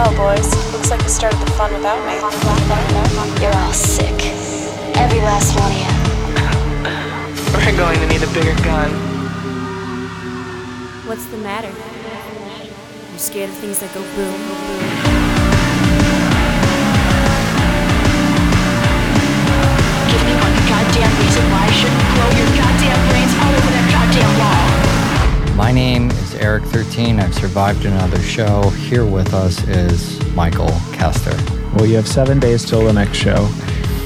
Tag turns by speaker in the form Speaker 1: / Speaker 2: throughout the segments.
Speaker 1: Well, boys, looks like you started the fun without me.
Speaker 2: You're all sick. Every last one of you.
Speaker 3: We're going to need a bigger gun.
Speaker 4: What's the matter? You scared of things that go boom, boom?
Speaker 2: Give me one goddamn reason why I shouldn't blow your goddamn brains all over that goddamn wall.
Speaker 5: My name is Eric13. I've survived another show. Here with us is Michael Kester.
Speaker 6: Well, you have seven days till the next show.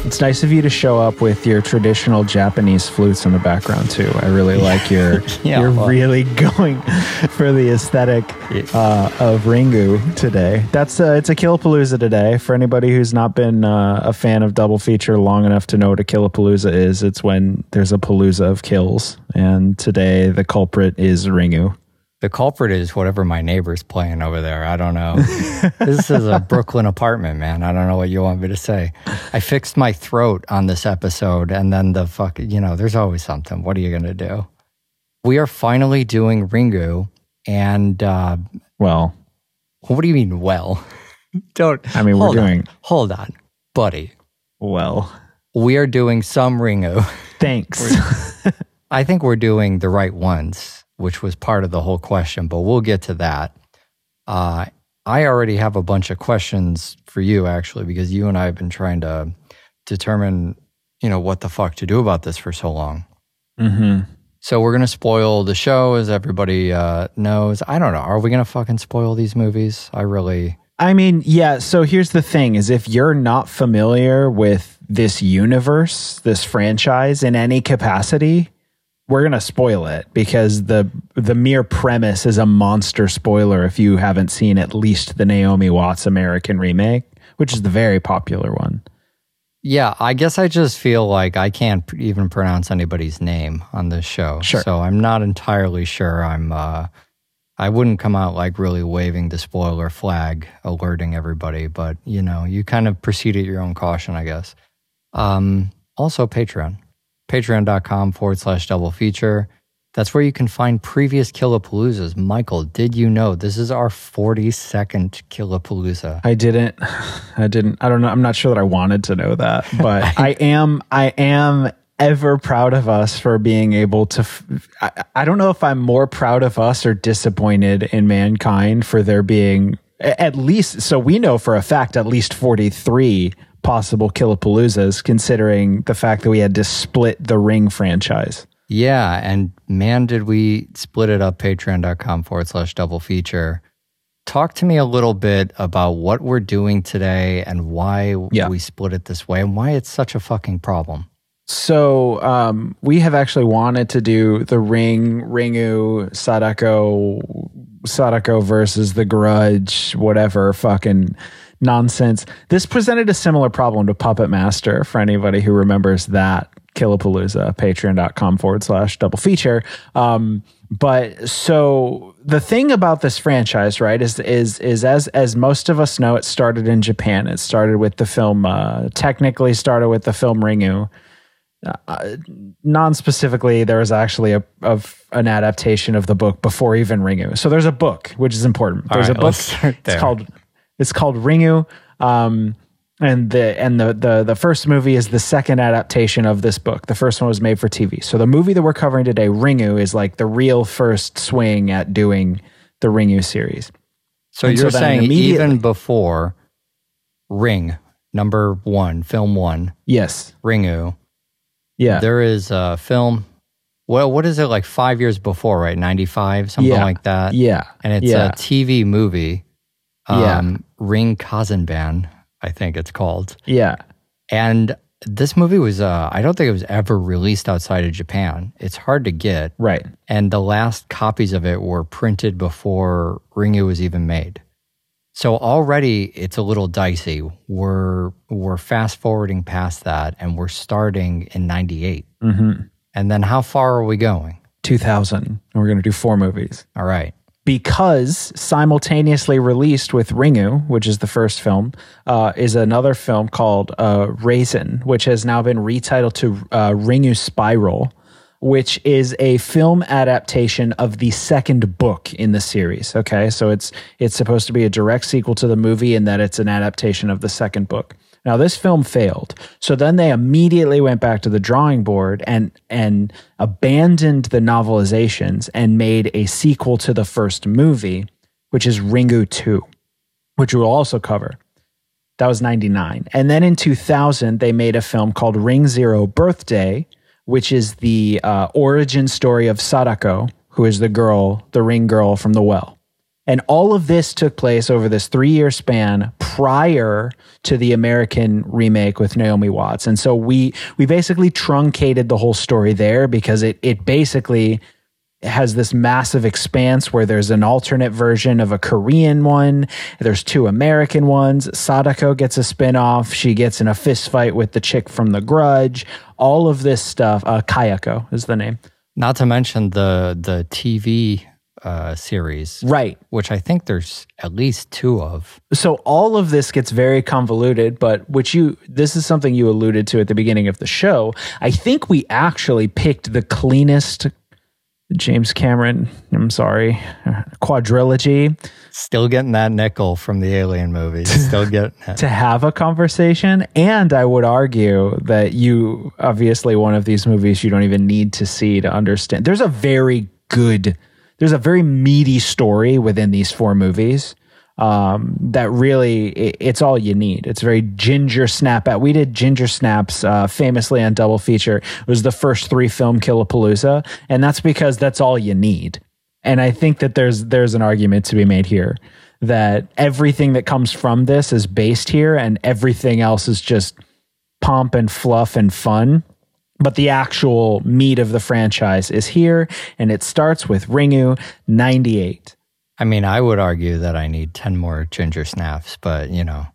Speaker 6: It's nice of you to show up with your traditional Japanese flutes in the background too. I really like your.
Speaker 5: Yeah,
Speaker 6: you're
Speaker 5: well-
Speaker 6: really going for the aesthetic uh, of Ringu today. That's uh, it's a Killapalooza today. For anybody who's not been uh, a fan of double feature long enough to know what a Killapalooza is, it's when there's a palooza of kills, and today the culprit is Ringu.
Speaker 5: The culprit is whatever my neighbor's playing over there. I don't know. this is a Brooklyn apartment, man. I don't know what you want me to say. I fixed my throat on this episode, and then the fuck, you know, there's always something. What are you going to do? We are finally doing Ringu, and uh,
Speaker 6: Well,
Speaker 5: what do you mean, well? don't.
Speaker 6: I mean, we're
Speaker 5: hold on.
Speaker 6: doing-
Speaker 5: Hold on, buddy.
Speaker 6: well,
Speaker 5: We are doing some Ringu.
Speaker 6: thanks.
Speaker 5: I think we're doing the right ones, which was part of the whole question, but we'll get to that. Uh, I already have a bunch of questions for you, actually, because you and I have been trying to determine, you know, what the fuck to do about this for so long.
Speaker 6: hmm
Speaker 5: So we're gonna spoil the show, as everybody uh, knows. I don't know. Are we gonna fucking spoil these movies? I really.
Speaker 6: I mean, yeah. So here's the thing: is if you're not familiar with this universe, this franchise in any capacity, we're gonna spoil it because the the mere premise is a monster spoiler. If you haven't seen at least the Naomi Watts American remake, which is the very popular one.
Speaker 5: Yeah, I guess I just feel like I can't even pronounce anybody's name on this show.
Speaker 6: Sure.
Speaker 5: So I'm not entirely sure I'm uh I wouldn't come out like really waving the spoiler flag, alerting everybody, but you know, you kind of proceed at your own caution, I guess. Um also Patreon. Patreon.com forward slash double feature. That's where you can find previous Killapaloozas. Michael, did you know this is our 42nd Killapalooza?
Speaker 6: I didn't. I didn't. I don't know. I'm not sure that I wanted to know that, but I am. I am ever proud of us for being able to. f- I, I don't know if I'm more proud of us or disappointed in mankind for there being at least. So we know for a fact at least 43 possible Killapaloozas, considering the fact that we had to split the Ring franchise.
Speaker 5: Yeah, and man, did we split it up patreon.com forward slash double feature. Talk to me a little bit about what we're doing today and why
Speaker 6: Yeah.
Speaker 5: we split it this way and why it's such a fucking problem.
Speaker 6: So um, we have actually wanted to do the Ring, Ringu, Sadako, Sadako versus the Grudge, whatever fucking nonsense. This presented a similar problem to Puppet Master for anybody who remembers that Killapalooza, patreon.com forward slash double feature. Um, but so the thing about this franchise, right, is is is as as most of us know, it started in Japan. It started with the film, uh, technically started with the film Ringu non-specifically there was actually a of an adaptation of the book before even Ringu. So there's a book which is important. There's
Speaker 5: right,
Speaker 6: a book. It's called it's called Ringu. Um and the and the, the the first movie is the second adaptation of this book. The first one was made for TV. So the movie that we're covering today, Ringu, is like the real first swing at doing the Ringu series.
Speaker 5: So
Speaker 6: And
Speaker 5: you're
Speaker 6: then
Speaker 5: saying even before Ring, number one, film one,
Speaker 6: Yes.
Speaker 5: Ringu,
Speaker 6: Yeah.
Speaker 5: there is a film. Well, what is it like five years before, right? 95, something
Speaker 6: Yeah.
Speaker 5: like that.
Speaker 6: yeah.
Speaker 5: and it's
Speaker 6: yeah.
Speaker 5: a TV movie.
Speaker 6: Yeah.
Speaker 5: Ring Kanzenban, I think it's called.
Speaker 6: yeah.
Speaker 5: And this movie was, uh, I don't think it was ever released outside of Japan. It's hard to get.
Speaker 6: Right.
Speaker 5: And the last copies of it were printed before Ringu was even made. So already it's a little dicey. We're we're fast forwarding past that and we're starting in 98.
Speaker 6: Mhm.
Speaker 5: And then how far are we going?
Speaker 6: 2000. And we're going to do four movies.
Speaker 5: All right.
Speaker 6: Because simultaneously released with Ringu, which is the first film, uh, is another film called uh, Rasen, which has now been retitled to uh, Ringu Spiral, which is a film adaptation of the second book in the series. Okay, so it's it's supposed to be a direct sequel to the movie, and that it's an adaptation of the second book. Now this film failed, so then they immediately went back to the drawing board and and abandoned the novelizations and made a sequel to the first movie, which is Ringu Two, which we'll also cover. That was 99. And then in 2000, they made a film called Ring Zero Birthday, which is the uh, origin story of Sadako, who is the girl, the ring girl from the well. And all of this took place over this three year span prior to the American remake with Naomi Watts. And so we we basically truncated the whole story there because it it basically has this massive expanse where there's an alternate version of a Korean one. There's two American ones. Sadako gets a spin-off. She gets in a fist fight with the chick from The Grudge. All of this stuff. Uh, Kayako is the name.
Speaker 5: Not to mention the the TV uh, series,
Speaker 6: Right.
Speaker 5: which I think there's at least two of.
Speaker 6: So all of this gets very convoluted, but which you this is something you alluded to at the beginning of the show. I think we actually picked the cleanest James Cameron, I'm sorry, quadrilogy
Speaker 5: Still getting that nickel from the Alien movies. Still getting it.
Speaker 6: to have a conversation. And I would argue that you, obviously, one of these movies you don't even need to see to understand. There's a very good, there's a very meaty story within these four movies um, that really, it, it's all you need. It's very ginger snap at. We did ginger snaps uh, famously on Double Feature. It was the first three film Killapalooza. And that's because that's all you need. And I think that there's there's an argument to be made here that everything that comes from this is based here and everything else is just pomp and fluff and fun. But the actual meat of the franchise is here and it starts with Ringu 98.
Speaker 5: I mean, I would argue that I need 10 more ginger snaps, but you know,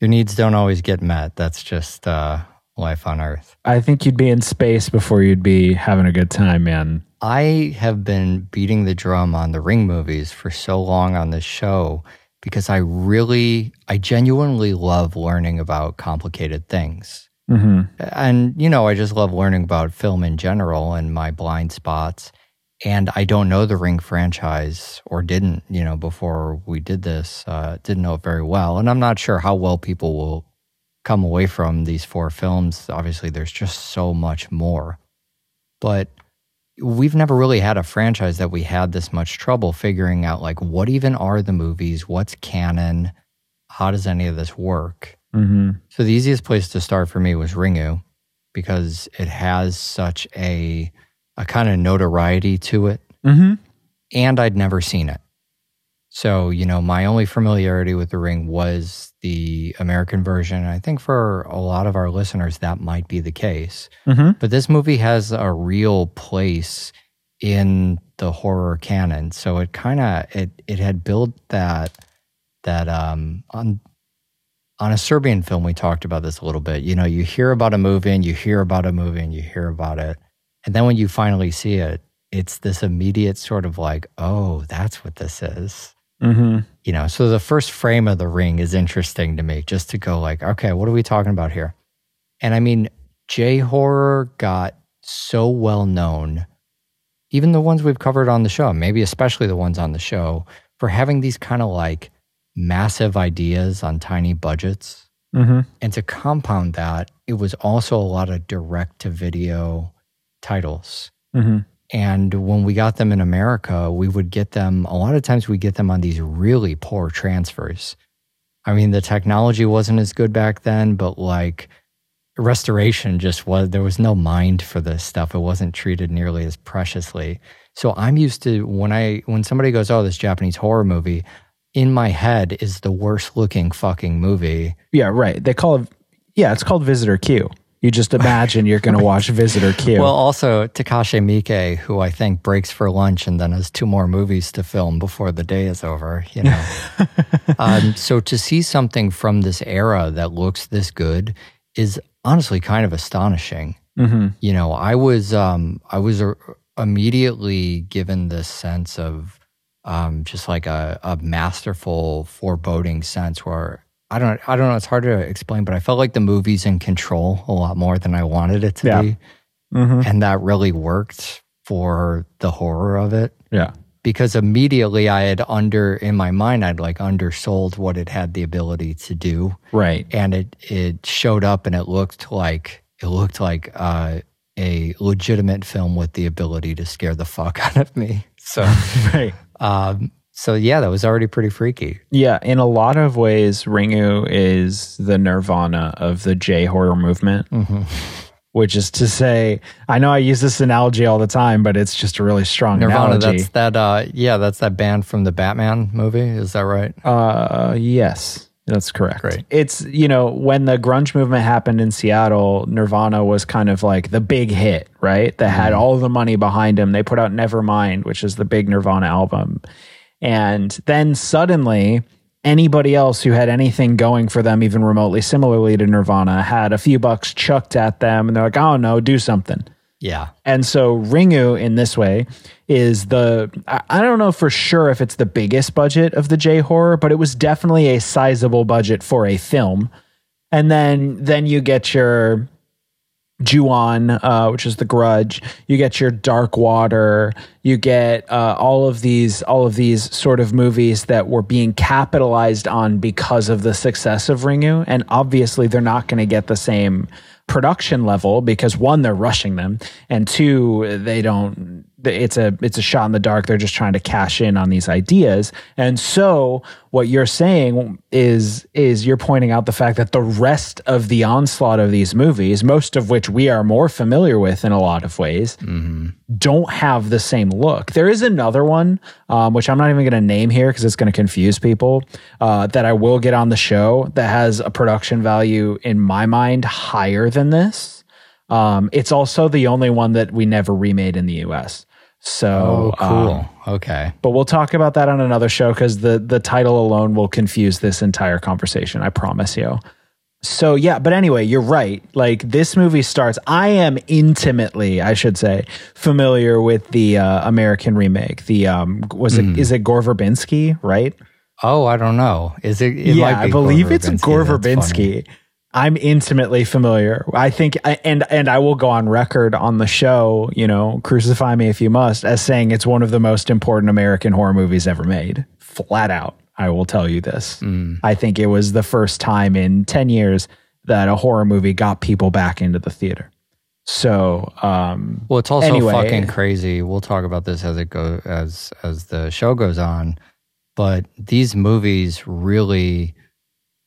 Speaker 5: your needs don't always get met. That's just uh, life on Earth.
Speaker 6: I think you'd be in space before you'd be having a good time, man.
Speaker 5: I have been beating the drum on the Ring movies for so long on this show because I really, I genuinely love learning about complicated things.
Speaker 6: Hmm
Speaker 5: And, you know, I just love learning about film in general and my blind spots. And I don't know the Ring franchise or didn't, you know, before we did this, uh, didn't know it very well. And I'm not sure how well people will come away from these four films. Obviously, there's just so much more. But we've never really had a franchise that we had this much trouble figuring out like what even are the movies what's canon how does any of this work
Speaker 6: hmm
Speaker 5: so the easiest place to start for me was ringu because it has such a a kind of notoriety to it.
Speaker 6: Hmm
Speaker 5: and i'd never seen it. So you know my only familiarity with the ring was the american version. I think for a lot of our listeners that might be the case.
Speaker 6: Hmm
Speaker 5: but this movie has a real place in the horror canon. So it kind of it it had built that that um on on a Serbian film we talked about this a little bit. You know, you hear about a movie and you hear about a movie and you hear about it. And then when you finally see it, it's this immediate sort of like, "Oh, that's what this is."
Speaker 6: hmm
Speaker 5: you know so the first frame of the ring is interesting to me just to go like okay what are we talking about here and i mean j horror got so well known even the ones we've covered on the show maybe especially the ones on the show for having these kind of like massive ideas on tiny budgets
Speaker 6: hmm
Speaker 5: and to compound that it was also a lot of direct to video titles
Speaker 6: hmm
Speaker 5: and when we got them in America, we would get them, a lot of times we get them on these really poor transfers. I mean, the technology wasn't as good back then, but like restoration just was, there was no mind for this stuff. It wasn't treated nearly as preciously. So I'm used to when I, when somebody goes, oh, this Japanese horror movie, in my head is the worst looking fucking movie.
Speaker 6: Yeah, right. They call it, yeah, it's called Visitor Q. You just imagine you're going to watch Visitor Q.
Speaker 5: Well, also Takashi Miike, who I think breaks for lunch and then has two more movies to film before the day is over. You know, um, so to see something from this era that looks this good is honestly kind of astonishing.
Speaker 6: hmm
Speaker 5: You know, I was um, I was uh, immediately given this sense of um, just like a, a masterful foreboding sense where I don't I don't know it's hard to explain, but I felt like the movie's in control a lot more than I wanted it to
Speaker 6: Yeah.
Speaker 5: be. and that really worked for the horror of it
Speaker 6: Yeah.
Speaker 5: because immediately I had under in my mind I'd like undersold what it had the ability to do,
Speaker 6: Right.
Speaker 5: and it it showed up and it looked like it looked like uh, a legitimate film with the ability to scare the fuck out of me. So,
Speaker 6: Right.
Speaker 5: Um, so yeah, that was already pretty freaky.
Speaker 6: Yeah, in a lot of ways, Ringu is the nirvana of the J horror movement.
Speaker 5: Mm-hmm.
Speaker 6: Which is to say, I know I use this analogy all the time, but it's just a really strong
Speaker 5: Nirvana,
Speaker 6: analogy.
Speaker 5: that's that. Uh, yeah, that's that band from the Batman movie. Is that right?
Speaker 6: Uh, yes, that's correct.
Speaker 5: Right.
Speaker 6: It's you know when the grunge movement happened in Seattle, Nirvana was kind of like the big hit, right? That had
Speaker 5: Mm-hmm.
Speaker 6: all the money behind them. They put out Nevermind, which is the big Nirvana album, and then suddenly anybody else who had anything going for them, even remotely similarly to Nirvana, had a few bucks chucked at them, and they're like, "Oh no, do something."
Speaker 5: Yeah.
Speaker 6: And so Ringu in this way is the I don't know for sure if it's the biggest budget of the J horror, but it was definitely a sizable budget for a film. And then then you get your Juon, uh, which is the Grudge. You get your Dark Water. You get uh, all of these, all of these sort of movies that were being capitalized on because of the success of Ringu. And obviously, they're not going to get the same production level because one, they're rushing them, and two, they don't. It's a it's a shot in the dark. They're just trying to cash in on these ideas. And so, what you're saying is is you're pointing out the fact that the rest of the onslaught of these movies, most of which we are more familiar with in a lot of ways, don't have the same look. There is another one, um, which I'm not even going to name here because it's going to confuse people, uh, that I will get on the show that has a production value in my mind higher than this. Um, it's also the only one that we never remade in the US. So,
Speaker 5: Oh, cool.
Speaker 6: um,
Speaker 5: okay.
Speaker 6: but we'll talk about that on another show because the the title alone will confuse this entire conversation. I promise you. So yeah, but anyway, you're right. Like this movie starts. I am intimately, I should say, familiar with the uh, American remake. The um, was it is it Gore Verbinski, right?
Speaker 5: Oh, I don't know. Is it? it
Speaker 6: yeah, I
Speaker 5: be
Speaker 6: believe it's Gore
Speaker 5: That's funny.
Speaker 6: Verbinski. I'm intimately familiar. I think, and and I will go on record on the show. You know, crucify me if you must, as saying it's one of the most important American horror movies ever made. Flat out, I will tell you this.
Speaker 5: Mm.
Speaker 6: I think it was the first time in ten years that a horror movie got people back into the theater. So, um,
Speaker 5: Well, it's also
Speaker 6: Anyway.
Speaker 5: fucking crazy. We'll talk about this as it go as as the show goes on. But these movies really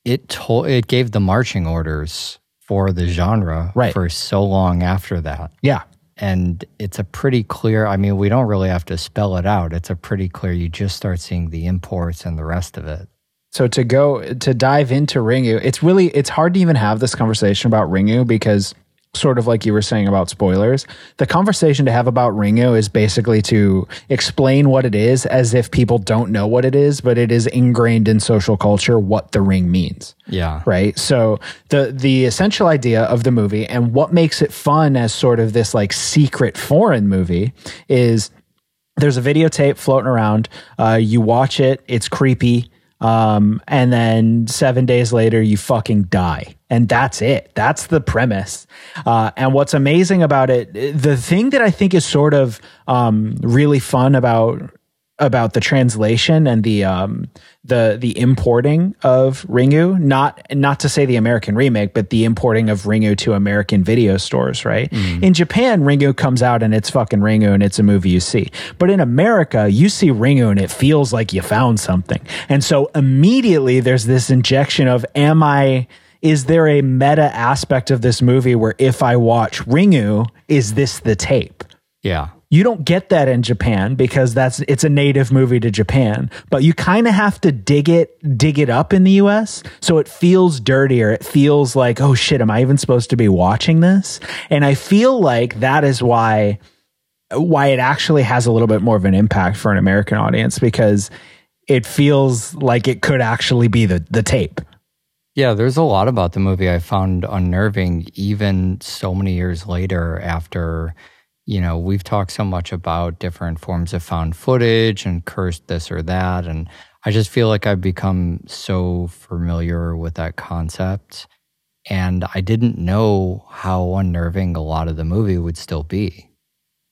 Speaker 5: it told it gave the marching orders for the genre
Speaker 6: Right.
Speaker 5: for so long after that.
Speaker 6: yeah,
Speaker 5: And it's a pretty clear I mean, we don't really have to spell it out. It's a pretty clear you just start seeing the imports and the rest of it.
Speaker 6: So to go to dive into Ringu, it's really it's hard to even have this conversation about Ringu because sort of like you were saying about spoilers, the conversation to have about Ringu is basically to explain what it is as if people don't know what it is, but it is ingrained in social culture what the ring means.
Speaker 5: Yeah.
Speaker 6: right? So the the essential idea of the movie and what makes it fun as sort of this like secret foreign movie is there's a videotape floating around. Uh, you watch it. It's creepy um, and then seven days later you fucking die. And that's it. That's the premise. Uh, and what's amazing about it the thing that i think is sort of um, really fun about about the translation and the um the the importing of Ringu. Not not to say the American remake but the importing of Ringu to American video stores right? In Japan Ringu comes out and it's fucking Ringu and it's a movie you see. But in America you see Ringu and it feels like you found something. And so immediately there's this injection of am I is there a meta aspect of this movie where if I watch Ringu is this the tape?
Speaker 5: Yeah.
Speaker 6: You don't get that in Japan because that's it's a native movie to Japan, but you kind of have to dig it dig it up in the US, so it feels dirtier. It feels like, "Oh shit, am I even supposed to be watching this?" And I feel like that is why why it actually has a little bit more of an impact for an American audience because it feels like it could actually be the the tape.
Speaker 5: Yeah, there's a lot about the movie I found unnerving, even so many years later after, you know, we've talked so much about different forms of found footage and cursed this or that. And I just feel like I've become so familiar with that concept and I didn't know how unnerving a lot of the movie would still be.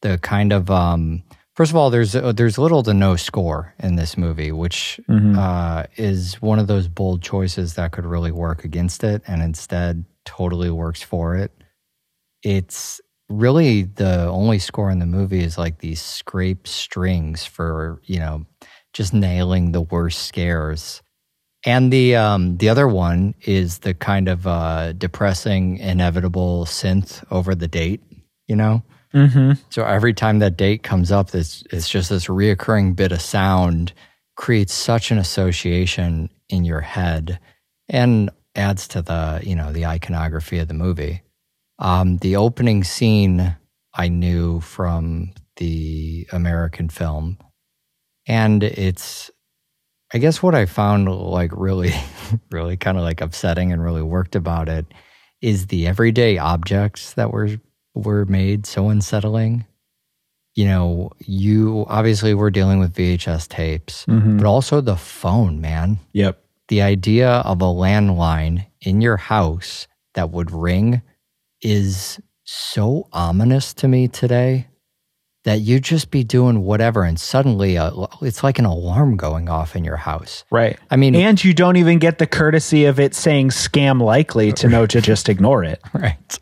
Speaker 5: The kind of um, first of all, there's uh, there's little to no score in this movie, which uh, is one of those bold choices that could really work against it, and instead totally works for it. It's really the only score in the movie is like these scrape strings for you know just nailing the worst scares. And the um, the other one is the kind of uh, depressing, inevitable synth over the date. You know,
Speaker 6: Mm-hmm.
Speaker 5: so every time that date comes up, it's it's just this reoccurring bit of sound creates such an association in your head, and adds to the you know the iconography of the movie. Um, the opening scene I knew from the American film, and it's I guess what I found like really, really kind of like upsetting and really worked about it is the everyday objects that were were made so unsettling. You know, you obviously were dealing with VHS tapes, but also the phone, man.
Speaker 6: Yep.
Speaker 5: The idea of a landline in your house that would ring is so ominous to me today that you'd just be doing whatever and suddenly uh, it's like an alarm going off in your house.
Speaker 6: Right.
Speaker 5: I mean,
Speaker 6: And you don't even get the courtesy of it saying scam likely to know to just ignore it.
Speaker 5: Right.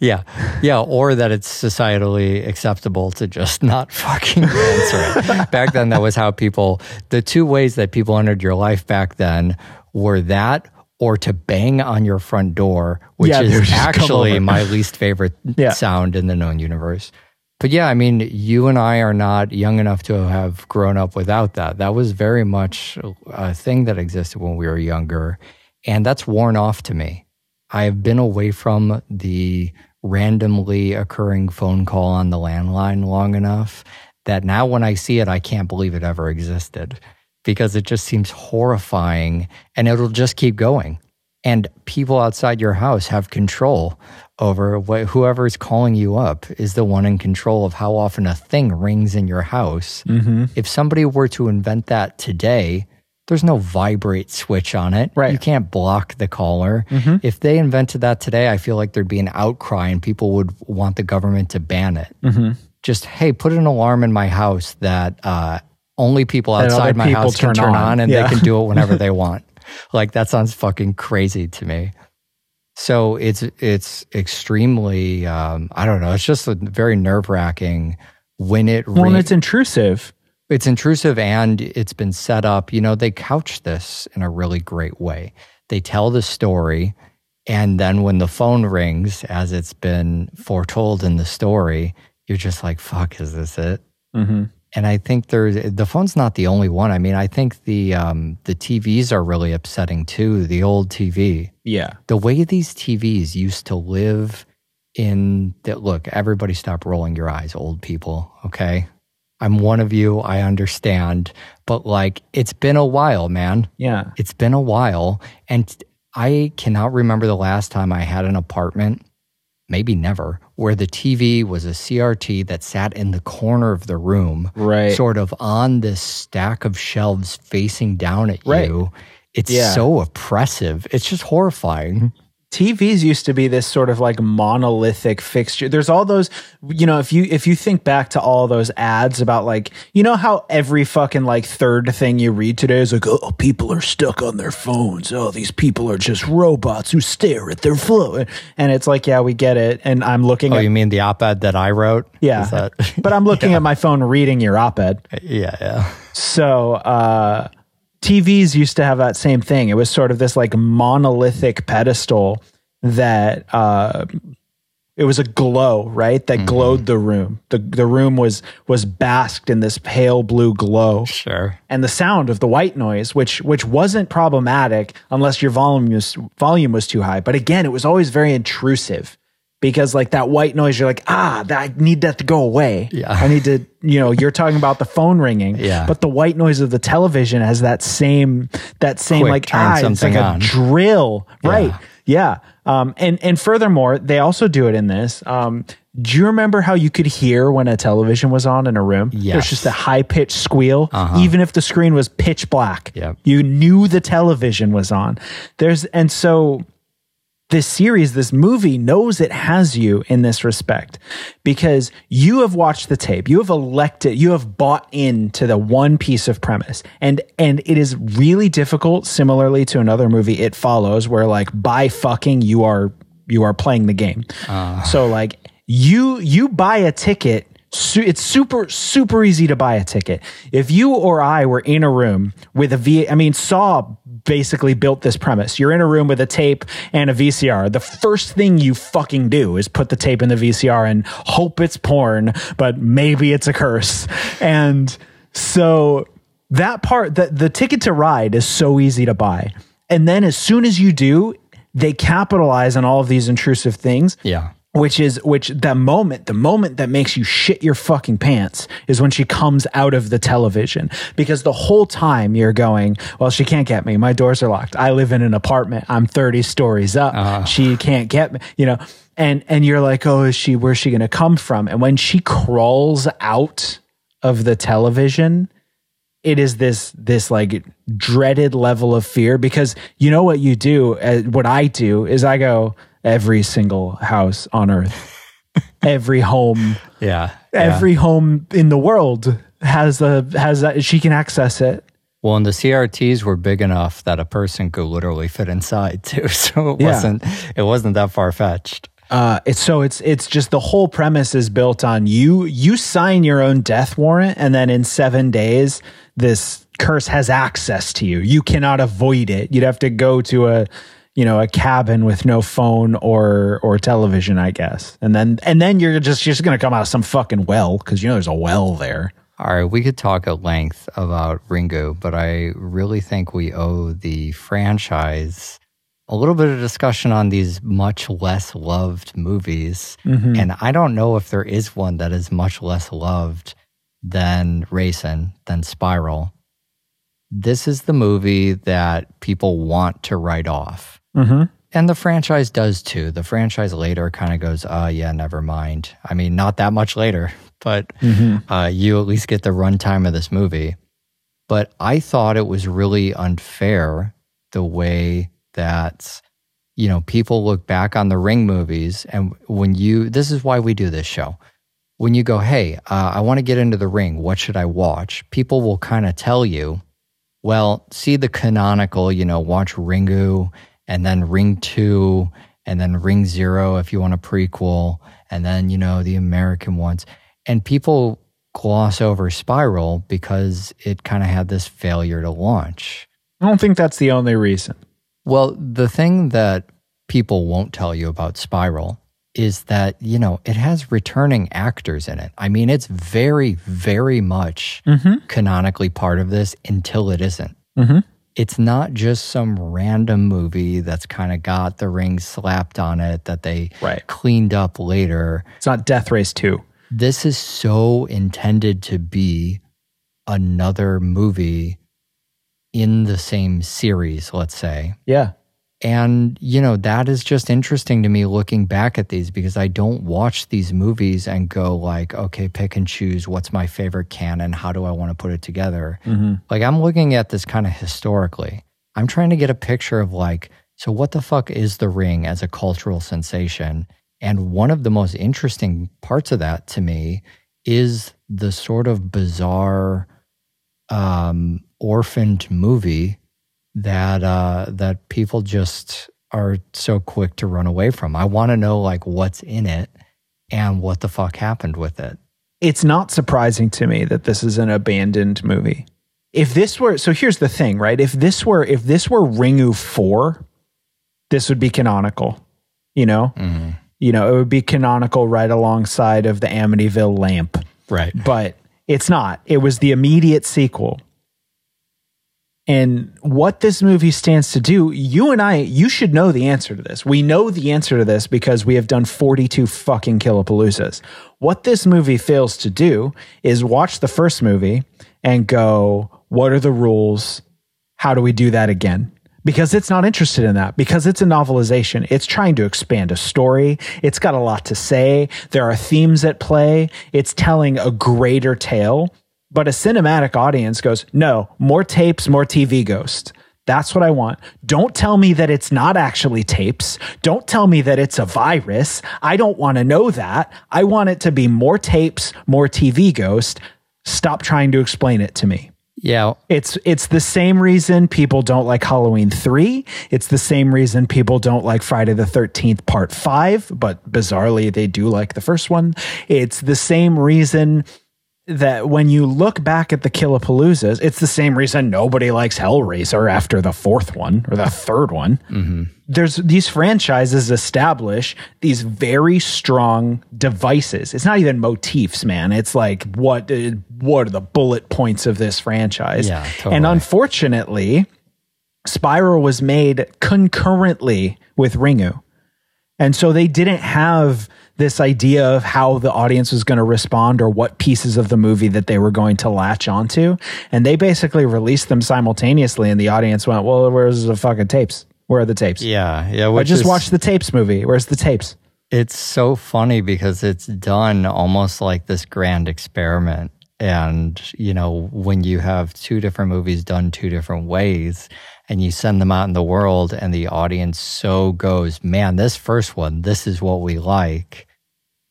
Speaker 5: Yeah. Yeah. Or that it's societally acceptable to just not fucking answer it. back then, that was how people, the two ways that people entered your life back then were that or to bang on your front door, which
Speaker 6: Yeah,
Speaker 5: is actually my least favorite
Speaker 6: Yeah.
Speaker 5: sound in the known universe. But yeah, I mean, you and I are not young enough to have grown up without that. That was very much a thing that existed when we were younger. And that's worn off to me. I have been away from the randomly occurring phone call on the landline long enough that now when I see it, I can't believe it ever existed because it just seems horrifying and it'll just keep going. And people outside your house have control over what, whoever is calling you up is the one in control of how often a thing rings in your house.
Speaker 6: Mm-hmm.
Speaker 5: If somebody were to invent that today, there's no vibrate switch on it.
Speaker 6: Right.
Speaker 5: You can't block the caller.
Speaker 6: Mhm.
Speaker 5: If they invented that today, I feel like there'd be an outcry and people would want the government to ban it.
Speaker 6: Mm-hmm.
Speaker 5: Just, hey, put an alarm in my house that uh, only people outside my
Speaker 6: people
Speaker 5: house can
Speaker 6: turn
Speaker 5: turn
Speaker 6: on.
Speaker 5: on, and
Speaker 6: Yeah.
Speaker 5: they can do it whenever they want. Like that sounds fucking crazy to me. So it's it's extremely um, I don't know. It's just a very nerve wracking when it
Speaker 6: Well, and it's intrusive.
Speaker 5: it's intrusive and it's been set up. You know, they couch this in a really great way. They tell the story, and then when the phone rings, as it's been foretold in the story, you're just like, "Fuck, is this it?"
Speaker 6: Mm-hmm.
Speaker 5: And I think there's the phone's not the only one. I mean, I think the um, the TVs are really upsetting too. The old TV,
Speaker 6: Yeah.
Speaker 5: the way these TVs used to live in that. Look, everybody, stop rolling your eyes, old people. Okay, I'm one of you. I understand, but like, it's been a while, man.
Speaker 6: Yeah.
Speaker 5: It's been a while, and I cannot remember the last time I had an apartment, maybe never, where the TV was a CRT that sat in the corner of the room,
Speaker 6: Right.
Speaker 5: sort of on this stack of shelves facing down at
Speaker 6: Right.
Speaker 5: you. It's
Speaker 6: Yeah.
Speaker 5: so oppressive. It's just horrifying.
Speaker 6: TVs used to be this sort of like monolithic fixture. There's all those, you know, if you if you think back to all those ads about like, you know how every fucking like third thing you read today is like, oh, people are stuck on their phones. Oh, these people are just robots who stare at their phone. And it's like, yeah, we get it. And I'm looking
Speaker 5: Oh,
Speaker 6: at
Speaker 5: you mean the op-ed that I wrote?
Speaker 6: yeah,
Speaker 5: that-
Speaker 6: but I'm looking at my phone reading your op-ed.
Speaker 5: yeah, yeah.
Speaker 6: So uh, TVs used to have that same thing. It was sort of this like monolithic pedestal that uh, it was a glow, right? That glowed the room. The the room was was basked in this pale blue glow.
Speaker 5: Sure.
Speaker 6: And the sound of the white noise, which which wasn't problematic unless your volume was volume was too high. But again, it was always very intrusive because like that white noise, you're like, ah, that, I need that to go away.
Speaker 5: Yeah.
Speaker 6: I need to, you know, you're talking about the phone ringing.
Speaker 5: Yeah.
Speaker 6: But the white noise of the television has that same that same
Speaker 5: Quick,
Speaker 6: like ah, it's like
Speaker 5: something
Speaker 6: a
Speaker 5: on.
Speaker 6: drill, right?
Speaker 5: Yeah.
Speaker 6: Yeah. Um, and and furthermore, they also do it in this. Um, do you remember how you could hear when a television was on in a room? Yeah,
Speaker 5: There's
Speaker 6: just a high pitched squeal,
Speaker 5: Uh-huh.
Speaker 6: even if the screen was pitch black.
Speaker 5: Yep.
Speaker 6: You knew the television was on. There's and so this series, this movie knows it has you in this respect because you have watched the tape, you have elected, you have bought into the one piece of premise, and and it is really difficult. Similarly to another movie, It Follows, where like by fucking you are you are playing the game. Ah. So like you you buy a ticket it's super super easy to buy a ticket if you or i were in a room with a v i mean saw basically built this premise. You're in a room with a tape and a vcr the first thing you fucking do is put the tape in the vcr and hope it's porn but maybe it's a curse. And so that part the, the ticket to ride is so easy to buy. And then as soon as you do they capitalize on all of these intrusive things.
Speaker 5: Yeah.
Speaker 6: Which is which that moment the moment that makes you shit your fucking pants is when she comes out of the television. Because the whole time you're going well she can't get me. My doors are locked. I live in an apartment. I'm 30 stories up. She can't get me you know? And and you're like oh is she where's she going to come from? And when she crawls out of the television it is this this like dreaded level of fear because you know what you do uh, what i do is i go every single house on earth every home
Speaker 5: Yeah.
Speaker 6: every home in the world has a has that she can access it
Speaker 5: Well, and the CRTs were big enough that a person could literally fit inside too. So it
Speaker 6: Yeah.
Speaker 5: wasn't it wasn't that far fetched.
Speaker 6: uh it's so it's it's just the whole premise is built on you you sign your own death warrant and then in 7 days this curse has access to you you cannot avoid it you'd have to go to a you know a cabin with no phone or or television i guess and then and then you're just you're just going to come out of some fucking well cuz you know there's a well there
Speaker 5: All right, we could talk at length about ringu but I really think we owe the franchise a little bit of discussion on these much less loved movies. Mm-hmm. And I don't know if there is one that is much less loved than Rasen, than Spiral. This is the movie that people want to write off.
Speaker 6: Mhm
Speaker 5: And the franchise does too. The franchise later kind of goes, uh, yeah, never mind. I mean, not that much later, but uh, you at least get the runtime of this movie. But I thought it was really unfair the way that, you know, people look back on the Ring movies. And when you, this is why we do this show. When you go, hey, uh, I want to get into the ring, what should I watch? People will kind of tell you, well, see the canonical, you know, watch Ringu and then Ring 2 and then Ring 0 if you want a prequel and then, you know, the American ones. And people gloss over Spiral because it kind of had this failure to launch.
Speaker 6: i don't think that's the only reason
Speaker 5: Well, the thing that people won't tell you about Spiral is that, you know, it has returning actors in it. I mean, it's very, very much canonically part of this until it isn't.
Speaker 6: Mhm.
Speaker 5: It's not just some random movie that's kind of got the ring slapped on it that they
Speaker 6: Right.
Speaker 5: cleaned up later.
Speaker 6: it's not death race 2
Speaker 5: This is so intended to be another movie in the same series, let's say.
Speaker 6: yeah
Speaker 5: And, you know, that is just interesting to me looking back at these because I don't watch these movies and go like, okay, pick and choose what's my favorite canon, how do I want to put it together? Like I'm looking at this kind of historically. I'm trying to get a picture of like, so what the fuck is the ring as a cultural sensation? And one of the most interesting parts of that to me is the sort of bizarre um, orphaned movie that uh, that people just are so quick to run away from. I want to know like what's in it and what the fuck happened with it.
Speaker 6: it's not surprising to me that this is an abandoned movie. If this were so here's the thing, right? If this were if this were Ringu 4, this would be canonical. You know? You know, it would be canonical right alongside of the Amityville lamp.
Speaker 5: Right.
Speaker 6: But it's not. It was the immediate sequel. And what this movie stands to do, you and I, you should know the answer to this. We know the answer to this because we have done 42 fucking Killapaloozas. What this movie fails to do is watch the first movie and go, what are the rules? How do we do that again? Because it's not interested in that. Because it's a novelization. It's trying to expand a story. It's got a lot to say. There are themes at play. It's telling a greater tale. But a cinematic audience goes, no, more tapes, more TV ghost. That's what I want. Don't tell me that it's not actually tapes. Don't tell me that it's a virus. I don't want to know that. I want it to be more tapes, more TV ghost. Stop trying to explain it to me.
Speaker 5: Yeah,
Speaker 6: It's it's the same reason people don't like Halloween 3. It's the same reason people don't like Friday the 13th part 5, but bizarrely they do like the first one. It's the same reason that when you look back at the Killapaloozas, it's the same reason nobody likes Hellraiser after the fourth one or the third one. There's these franchises establish these very strong devices. It's not even motifs, man. It's like what uh, what are the bullet points of this franchise?
Speaker 5: Yeah, totally.
Speaker 6: And unfortunately, Spiral was made concurrently with Ringu. And so they didn't have this idea of how the audience was going to respond or what pieces of the movie that they were going to latch onto. And they basically released them simultaneously, and the audience went, Well, where's the fucking tapes? Where are the tapes?
Speaker 5: yeah, yeah.
Speaker 6: I just
Speaker 5: is,
Speaker 6: watched the tapes movie. Where's the tapes?
Speaker 5: It's so funny because it's done almost like this grand experiment. And, you know, when you have two different movies done two different ways and you send them out in the world and the audience so goes, man, this first one, this is what we like.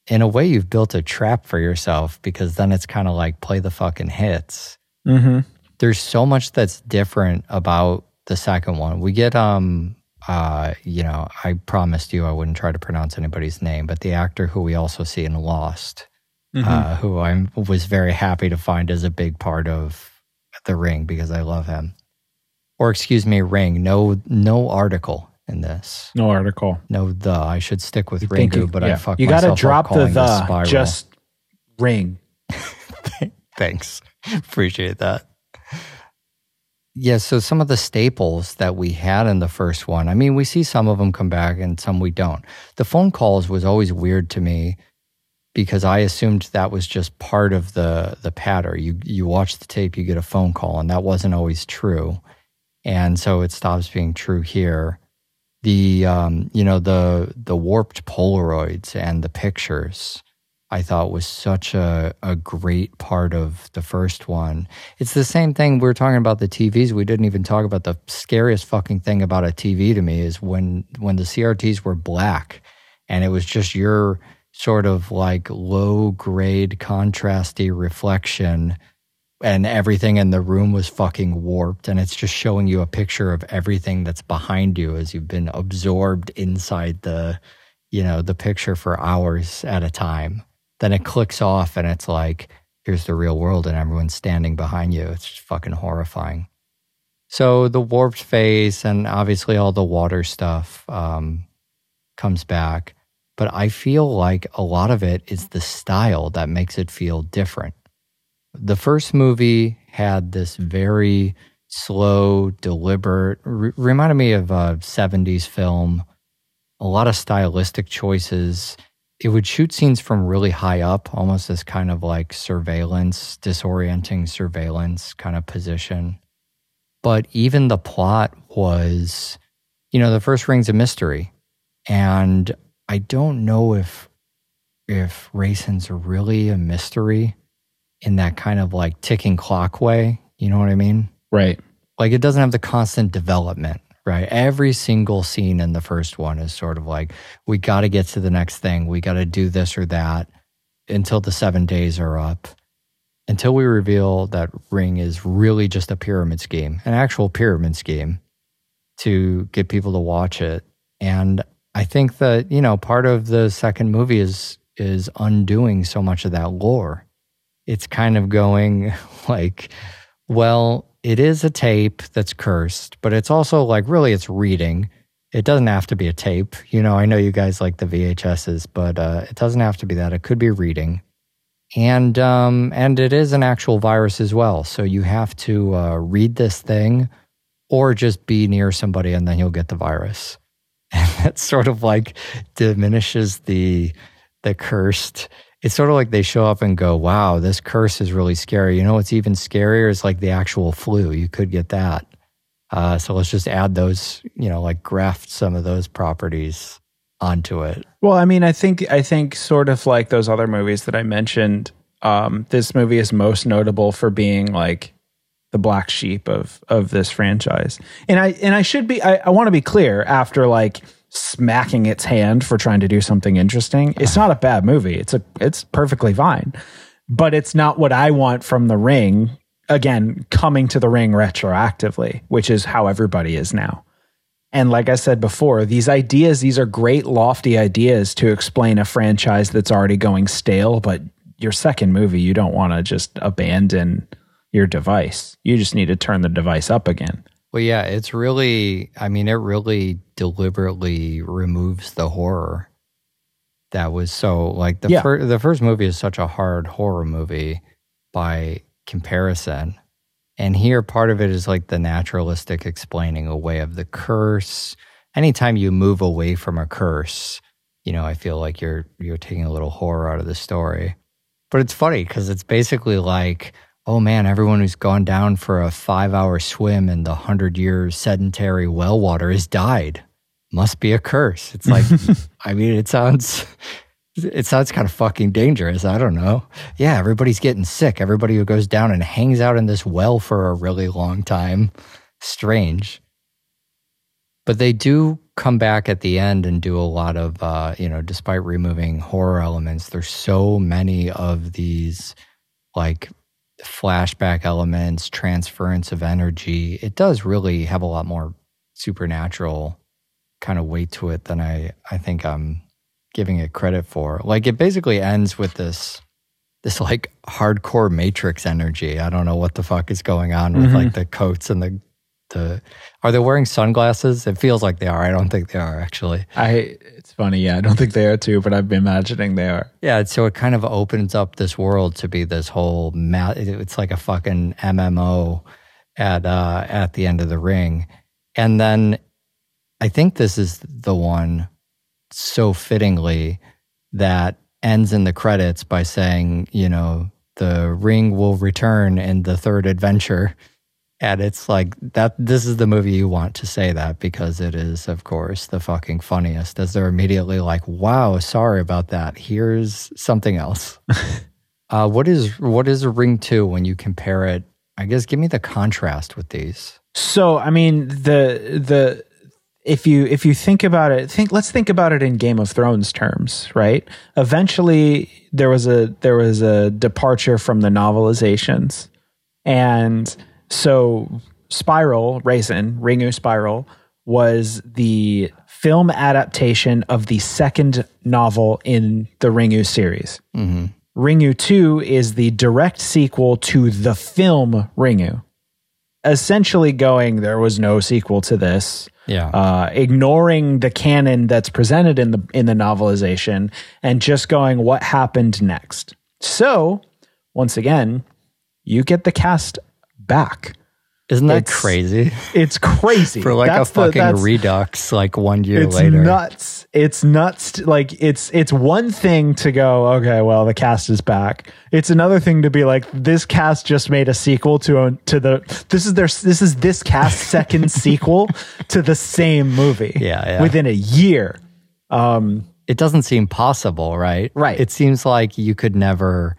Speaker 5: In a way, you've built a trap for yourself because then it's kind of like play the fucking hits.
Speaker 6: Mm-hmm.
Speaker 5: there's so much that's different about the second one. We get um uh you know, I promised you I wouldn't try to pronounce anybody's name, but the actor who we also see in Lost, uh, who I was very happy to find as a big part of the ring because I love him. Or excuse me, ring. No no article in this.
Speaker 6: No article.
Speaker 5: No the. I should stick with
Speaker 6: Thank you.
Speaker 5: Ringu, but
Speaker 6: Yeah.
Speaker 5: I fucked
Speaker 6: You
Speaker 5: myself up
Speaker 6: drop the the.
Speaker 5: spiral.
Speaker 6: Just ring.
Speaker 5: Thanks. Appreciate that. Yeah, so some of the staples that we had in the first one, I mean, we see some of them come back and some we don't. The phone calls was always weird to me because I assumed that was just part of the the pattern. You you watch the tape, you get a phone call, and that wasn't always true. And so it stops being true here. The um, you know, the the warped Polaroids and the pictures. I thought was such a, a great part of the first one. It's the same thing we are talking about the TVs. We didn't even talk about the scariest fucking thing about a TV to me is when when the CRTs were black and it was just your sort of like low grade contrasty reflection and everything in the room was fucking warped and it's just showing you a picture of everything that's behind you as you've been absorbed inside the you know the picture for hours at a time. Then it clicks off and it's like here's the real world and everyone's standing behind you. It's just fucking horrifying. So the warped face and obviously all the water stuff um, comes back but i feel like a lot of it is the style that makes it feel different the first movie had this very slow deliberate re- reminded me of a 70s film a lot of stylistic choices it would shoot scenes from really high up, almost as kind of like surveillance, disorienting surveillance kind of position. But even the plot was, you know, the first ring's a mystery. And I don't know if if Rasen's are really a mystery in that kind of like ticking clock way. You know what I mean?
Speaker 6: Right.
Speaker 5: like it doesn't have the constant development right every single scene in the first one is sort of like we got to get to the next thing we got to do this or that until the seven days are up until we reveal that ring is really just a pyramid scheme an actual pyramid scheme to get people to watch it and i think that you know part of the second movie is is undoing so much of that lore it's kind of going like well, it is a tape that's cursed, but it's also like really it's reading. It doesn't have to be a tape. You know, I know you guys like the VHSs, but uh, it doesn't have to be that. It could be reading. And um, and it is an actual virus as well. So you have to uh, read this thing or just be near somebody and then you'll get the virus. And that sort of like diminishes the the cursed it's sort of like they show up and go, wow, this curse is really scary. You know what's even scarier is like the actual flu. You could get that. Uh, so let's just add those, you know, like graft some of those properties onto it.
Speaker 6: Well, I mean, I think I think sort of like those other movies that I mentioned. Um, this movie is most notable for being like the black sheep of of this franchise. And I and I should be I, I want to be clear after like smacking its hand for trying to do something interesting. It's not a bad movie. It's a it's perfectly fine. But it's not what I want from the ring. Again, coming to the ring retroactively, which is how everybody is now. And like I said before, these ideas, these are great, lofty ideas to explain a franchise that's already going stale. But your second movie, you don't want to just abandon your device. You just need to turn the device up again.
Speaker 5: Well, yeah, it's really, I mean, it really deliberately removes the horror that was so like the
Speaker 6: Yeah.
Speaker 5: fir- the first movie is such a hard horror movie by comparison. And here part of it is like the naturalistic explaining away of the curse. Anytime you move away from a curse, you know, I feel like you're you're taking a little horror out of the story. But it's funny because it's basically like, oh man, everyone who's gone down for a five hour swim in the hundred year sedentary well water has died. Must be a curse. It's like, I mean, it sounds, it sounds kind of fucking dangerous. I don't know. Yeah, everybody's getting sick. Everybody who goes down and hangs out in this well for a really long time. Strange. But they do come back at the end and do a lot of, uh, you know, despite removing horror elements, there's so many of these like flashback elements, transference of energy. It does really have a lot more supernatural kind of weight to it than I, I think I'm giving it credit for. Like it basically ends with this this like hardcore matrix energy. I don't know what the fuck is going on with like mm-hmm. the coats and the the are they wearing sunglasses? It feels like they are. I don't think they are actually.
Speaker 6: I it's funny, yeah. I don't think they are too, but I'm imagining they are.
Speaker 5: Yeah, so it kind of opens up this world to be this whole ma- it's like a fucking MMO at uh at the end of the ring. And then I think this is the one so fittingly that ends in the credits by saying, you know, the ring will return in the third adventure. And it's like that this is the movie you want to say that because it is, of course, the fucking funniest. As they're immediately like, Wow, sorry about that. Here's something else. uh, what is what is Ring Two when you compare it? I guess give me the contrast with these.
Speaker 6: So I mean the the if you if you think about it, think let's think about it in Game of Thrones terms, right? Eventually there was a there was a departure from the novelizations. And so Spiral, Rasen, Ringu Spiral was the film adaptation of the second novel in the Ringu series. Ringu 2 is the direct sequel to the film Ringu. Essentially going, there was no sequel to this.
Speaker 5: Yeah.
Speaker 6: Uh, ignoring the canon that's presented in the in the novelization and just going what happened next. So, once again, you get the cast back.
Speaker 5: Isn't that
Speaker 6: it's-
Speaker 5: crazy?
Speaker 6: It's crazy
Speaker 5: For like
Speaker 6: That's
Speaker 5: a fucking
Speaker 6: that's-
Speaker 5: redux like one year
Speaker 6: it's
Speaker 5: later.
Speaker 6: nuts. It's nuts. to- Like it's it's one thing to go, okay, well the cast is back. It's another thing to be like, this cast just made a sequel to a, to the this is their this is this cast's second sequel to the same movie.
Speaker 5: Yeah, yeah.
Speaker 6: within a year.
Speaker 5: Um, it doesn't seem possible, right?
Speaker 6: Right.
Speaker 5: It seems like you could never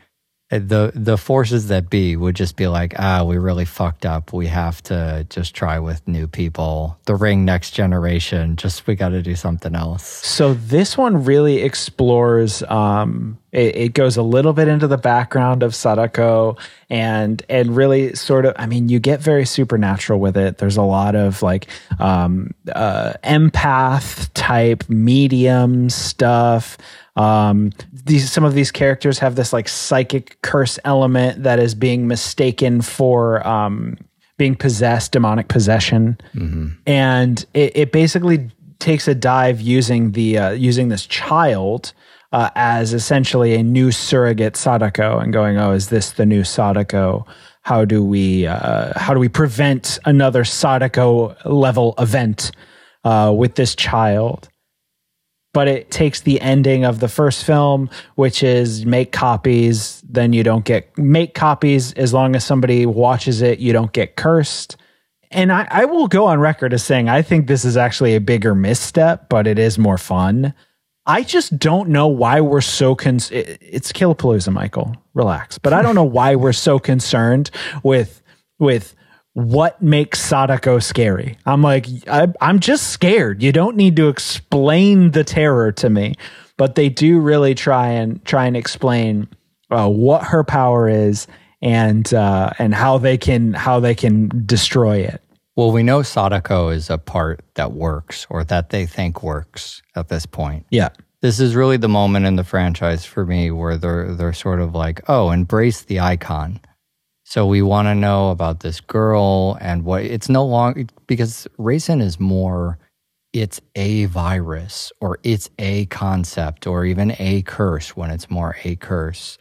Speaker 5: the the forces that be would just be like, ah, we really fucked up. We have to just try with new people. The ring next generation. Just we got to do something else.
Speaker 6: So this one really explores. Um, it, it goes a little bit into the background of Sadako, and and really sort of. I mean, you get very supernatural with it. There's a lot of like um, uh, empath type medium stuff. Um, these some of these characters have this like psychic curse element that is being mistaken for um, being possessed, demonic possession, and it, it basically takes a dive using the uh, using this child uh, as essentially a new surrogate Sadako, and going, oh, is this the new Sadako? How do we uh, how do we prevent another Sadako level event uh, with this child? But it takes the ending of the first film, which is make copies, then you don't get make copies as long as somebody watches it, you don't get cursed. And I, I will go on record as saying I think this is actually a bigger misstep, but it is more fun. I just don't know why we're so con- it- it's Killapalooza, Michael. Relax. But I don't know why we're so concerned with with what makes Sadako scary. I'm like, I, I'm just scared. You don't need to explain the terror to me, but they do really try and try and explain uh, what her power is and uh, and how they can how they can destroy it.
Speaker 5: Well, we know Sadako is a part that works or that they think works at this point.
Speaker 6: Yeah.
Speaker 5: This is really the moment in the franchise for me where they're they're sort of like, oh, embrace the icon. So we want to know about this girl and what it's no longer because Rasen is more it's a virus or it's a concept or even a curse when it's more a curse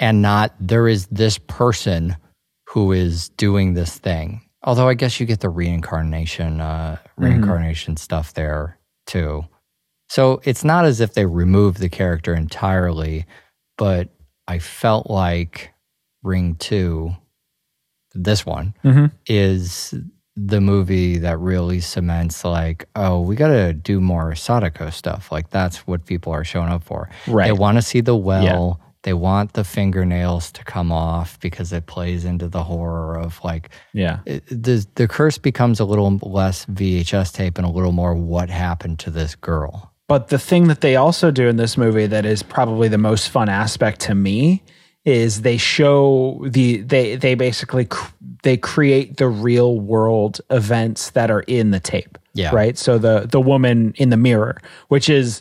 Speaker 5: and not there is this person who is doing this thing. Although I guess you get the reincarnation uh, reincarnation stuff there too. So it's not as if they removed the character entirely, but I felt like Ring 2, this one, mm-hmm. is the movie that really cements like, oh, we got to do more Sadako stuff. Like that's what people are showing up for.
Speaker 6: Right.
Speaker 5: They want to see the well. They want the fingernails to come off because it plays into the horror of like
Speaker 6: Yeah.
Speaker 5: it- the the curse becomes a little less VHS tape and a little more what happened to this girl.
Speaker 6: But the thing that they also do in this movie that is probably the most fun aspect to me is they show the they they basically cr- they create the real world events that are in the tape.
Speaker 5: Yeah.
Speaker 6: Right? So the the woman in the mirror, which is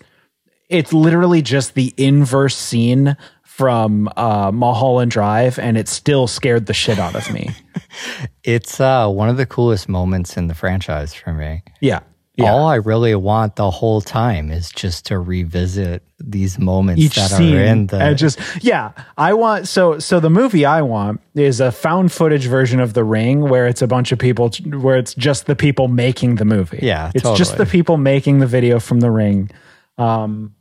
Speaker 6: it's literally just the inverse scene from uh, Mulholland Drive, and it still scared the shit out of me.
Speaker 5: It's uh, one of the coolest moments in the franchise for me.
Speaker 6: yeah. Yeah.
Speaker 5: All I really want the whole time is just to revisit these moments
Speaker 6: each
Speaker 5: that
Speaker 6: scene
Speaker 5: are in the.
Speaker 6: and just yeah i want so so the movie i want is a found footage version of the ring where it's a bunch of people where it's just the people making the movie
Speaker 5: Yeah,
Speaker 6: it's just the people making the video from the ring um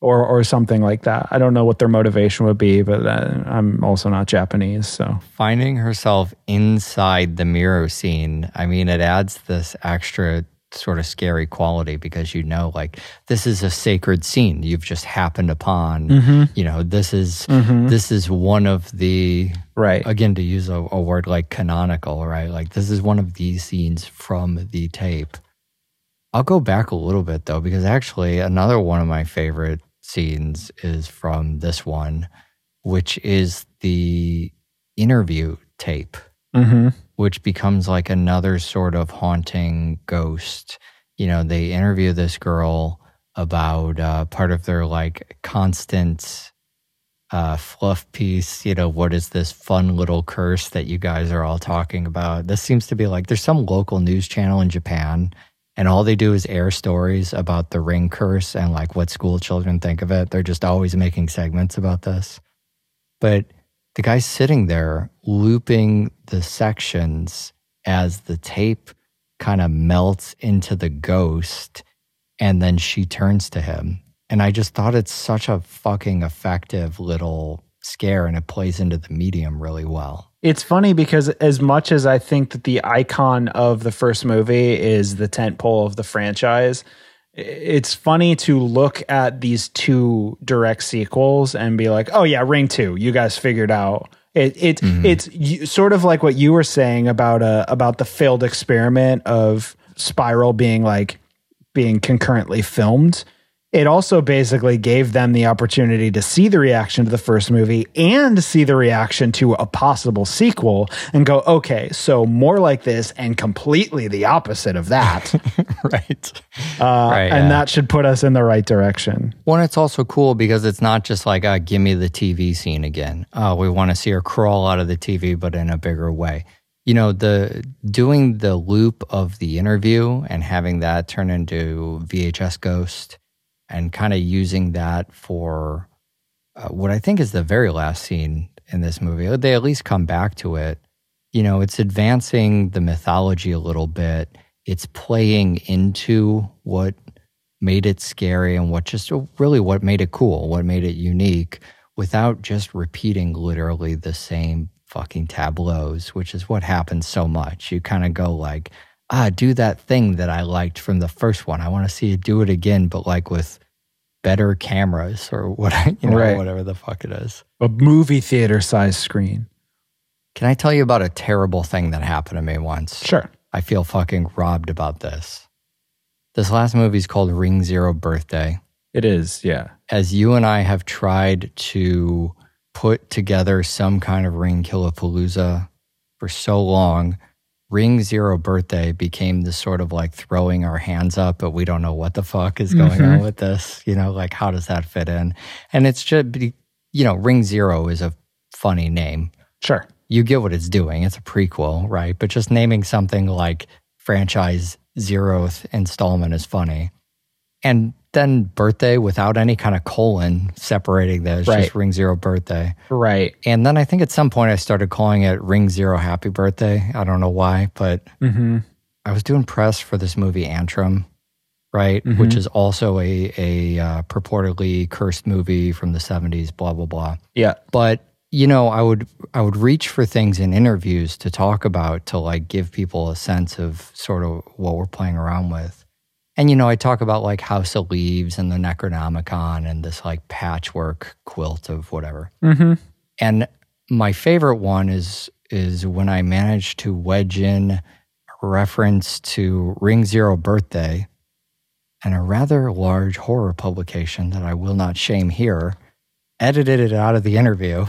Speaker 6: or or something like that i don't know what their motivation would be but uh, i'm also not japanese so
Speaker 5: finding herself inside the mirror scene, I mean, it adds this extra sort of scary quality because you know, like, this is a sacred scene you've just happened upon.
Speaker 6: Mm-hmm.
Speaker 5: You know, this is this is one of the
Speaker 6: right
Speaker 5: again to use a, a word like canonical, right? Like this is one of these scenes from the tape. I'll go back a little bit though, because actually another one of my favorite scenes is from this one, which is the interview tape,
Speaker 6: mm-hmm.
Speaker 5: Which becomes like another sort of haunting ghost. You know, they interview this girl about uh, part of their like constant uh, fluff piece. You know, what is this fun little curse that you guys are all talking about? This seems to be like there's some local news channel in Japan, and all they do is air stories about the ring curse and like what school children think of it. They're just always making segments about this. But the guy's sitting there looping the sections as the tape kind of melts into the ghost and then she turns to him. And I just thought it's such a fucking effective little scare and it plays into the medium really well.
Speaker 6: It's funny because as much as I think that the icon of the first movie is the tent pole of the franchise, it's funny to look at these two direct sequels and be like, "Oh yeah, Ring 2, you guys figured out." It, it it's you, sort of like what you were saying about uh about the failed experiment of Spiral being like being concurrently filmed. It also basically gave them the opportunity to see the reaction to the first movie and see the reaction to a possible sequel and go, okay, so more like this and completely the opposite of that.
Speaker 5: right.
Speaker 6: Uh,
Speaker 5: Right,
Speaker 6: and
Speaker 5: yeah.
Speaker 6: that should put us in the right direction.
Speaker 5: One, it's also cool because it's not just like, uh, give me the TV scene again. Oh, we want to see her crawl out of the TV, but in a bigger way. You know, the doing the loop of the interview and having that turn into VHS Ghost and kind of using that for uh, what I think is the very last scene in this movie. They at least come back to it. You know, it's advancing the mythology a little bit. It's playing into what made it scary and what just really what made it cool, what made it unique without just repeating literally the same fucking tableaus, which is what happens so much. You kind of go like, ah, do that thing that I liked from the first one. I want to see you do it again, but like with better cameras or what, you know,
Speaker 6: Right.
Speaker 5: whatever the fuck it is.
Speaker 6: A movie theater size screen.
Speaker 5: Can I tell you about a terrible thing that happened to me once?
Speaker 6: Sure.
Speaker 5: I feel fucking robbed about this. This last movie is called Ring Zero Birthday.
Speaker 6: It is. Yeah.
Speaker 5: As you and I have tried to put together some kind of Ring Killapalooza for so long, Ring Zero Birthday became this sort of like throwing our hands up, but we don't know what the fuck is going on mm-hmm. with this. You know, like how does that fit in? And it's just, you know, Ring Zero is a funny name
Speaker 6: Sure.
Speaker 5: you get what it's doing. It's a prequel, right? But just naming something like franchise zeroth installment is funny. And then birthday without any kind of colon separating those,
Speaker 6: Right.
Speaker 5: just ring zero birthday.
Speaker 6: Right.
Speaker 5: And then I think at some point I started calling it ring zero happy birthday. I don't know why, but
Speaker 6: Mm-hmm.
Speaker 5: I was doing press for this movie Antrum, right?
Speaker 6: Mhm.
Speaker 5: Which is also a, a uh, purportedly cursed movie from the 70s, blah, blah, blah
Speaker 6: Yeah.
Speaker 5: but you know i would i would reach for things in interviews to talk about to like give people a sense of sort of what we're playing around with and you know i talk about like house of leaves and the necronomicon and this like patchwork quilt of whatever
Speaker 6: Mm-hmm.
Speaker 5: and my favorite one is is when i managed to wedge in a reference to ring zero birthday and a rather large horror publication that i will not shame here edited it out of the interview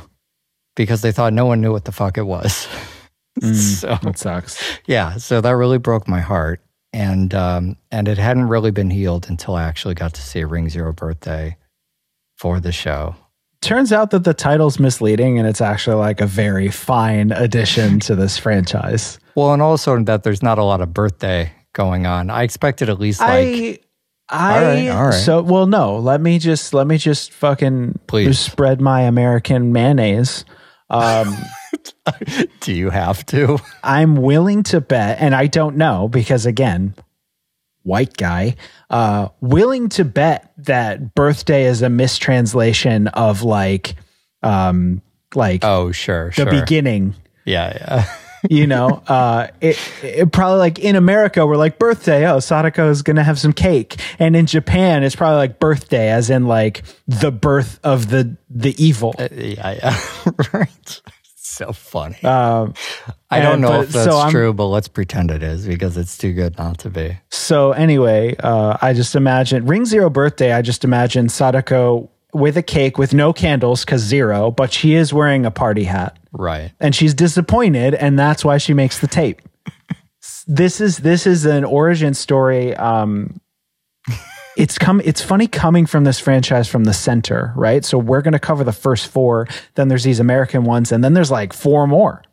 Speaker 5: because they thought no one knew what the fuck it was. so
Speaker 6: That sucks.
Speaker 5: yeah, so that really broke my heart, and um, and it hadn't really been healed until I actually got to see Ring Zero Birthday for the show.
Speaker 6: Turns out that the title's misleading and it's actually like a very fine addition to this franchise.
Speaker 5: Well, and also that there's not a lot of birthday going on. I expected at least like
Speaker 6: I I
Speaker 5: All right, all right.
Speaker 6: so well no, let me just let me just fucking
Speaker 5: Please.
Speaker 6: spread my American mayonnaise. Um
Speaker 5: do you have to?
Speaker 6: I'm willing to bet, and I don't know because again, white guy, uh, willing to bet that birthday is a mistranslation of like, um, like
Speaker 5: Oh, sure,
Speaker 6: the
Speaker 5: sure.
Speaker 6: beginning.
Speaker 5: yeah, yeah.
Speaker 6: You know, uh, it, it probably like in America, we're like birthday. Oh, Sadako is gonna have some cake, and in Japan, it's probably like birthday, as in like the birth of the the evil.
Speaker 5: yeah, yeah. right. So funny.
Speaker 6: Um,
Speaker 5: I don't
Speaker 6: and-
Speaker 5: know
Speaker 6: but-
Speaker 5: if that's
Speaker 6: so
Speaker 5: true, but let's pretend it is because it's too good not to be.
Speaker 6: So anyway, uh, I just imagine Ring Zero birthday. I just imagine Sadako with a cake with no candles because zero, but she is wearing a party hat
Speaker 5: Right.
Speaker 6: and she's disappointed, and that's why she makes the tape. this is this is an origin story. Um, it's come. It's funny coming from this franchise from the center, right? So we're going to cover the first four. Then there's these American ones, and then there's like four more.